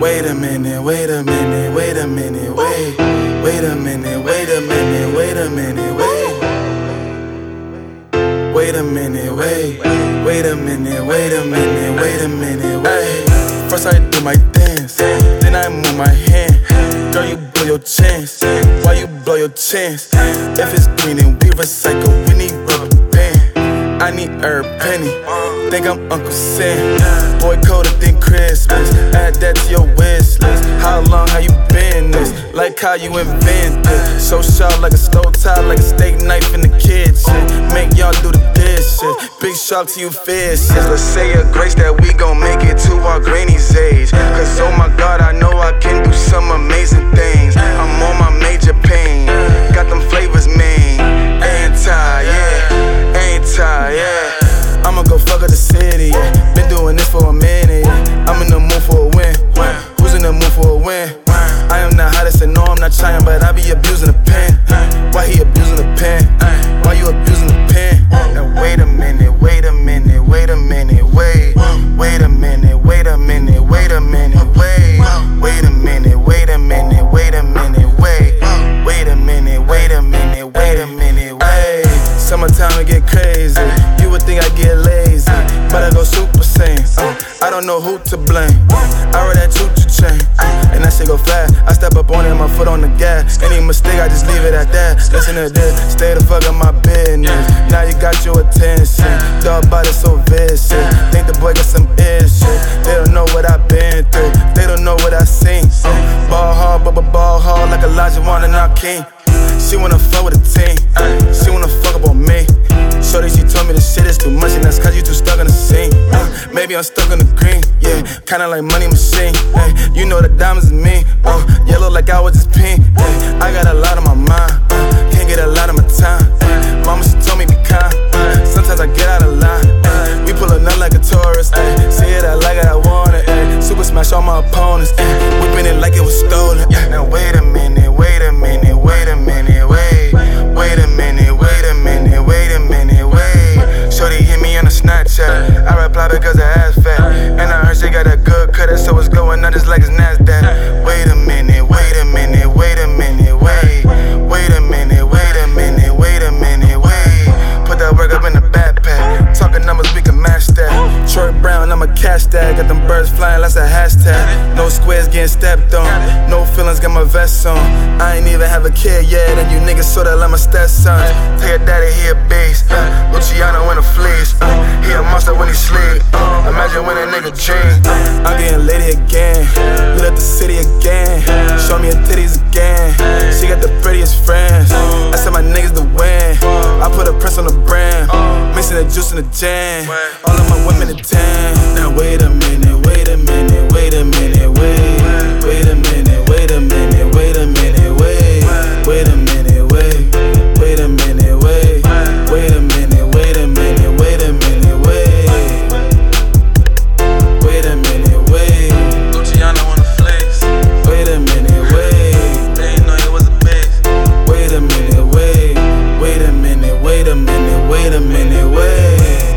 Wait a minute, wait a minute, wait a minute, wait. Wait a minute, wait a minute, wait a minute, wait. Wait a minute, wait. Wait a minute, wait a minute, wait a minute, wait. First I do my dance, then I move my hand. Girl, you blow your chance. Why you blow your chance? If it's green and we recycle, we need rubber band. I need herb penny. Think I'm Uncle Sam. Boy, Christmas. Add that to your wish list. How long have you been this? Like how you invented. So sharp like a stove top, like a steak knife in the kitchen. Make y'all do the dishes. Big shock to you fishes. Let's say a grace that we gon' make it to It get crazy. You would think I get lazy, but I go super sane. Uh, I don't know who to blame. I wear that choo choo chain, uh, and that shit go fast. I step up on it, my foot on the gas. Any mistake, I just leave it at that. Listen to this, stay the fuck on my business. Now you got your attention. Dog body so vicious. Think the boy got some issues. They don't know what I've been through. They don't know what I seen. Uh, ball hard, but ball hard like Elijah wanna knock king. She wanna fuck with a team. Uh, maybe I'm stuck in the green, yeah. Kinda like money machine. Hey, you know the diamonds in me. Uh, yellow like I was just pink. Hey, I got a lot on my mind. Uh, can't get a lot of my time. Hey, mama, she told me be kind. Uh, sometimes I get out of line. Ay, we pullin' up like a tourist. Ay, see it, I like it, I want it. Ay, super smash all my opponents. Ay, it's going like NASDAQ. Wait a minute, wait a minute, wait a minute, wait. Wait a minute, wait a minute, wait a minute, wait. Put that work up in the backpack. Talking numbers, we can match that. Troy Brown, I'm a cash tag. Got them birds flying, that's a hashtag. No squares getting stepped on. No feelings, got my vest on. I ain't even have a kid yet, and you niggas sorta like my stepson. Take a daddy, he a beast. Uh, Luciano in a fleece. Uh, he a monster when he sleep. Uh, imagine when a nigga dream. Uh, I'm getting lady again. The city again. Show me her titties again. She got the prettiest friends. I said my niggas to win. I put a press on the brand. Mixing the juice in the jam. All of my women a 10. Now wait a minute. wait a minute, wait a minute, wait.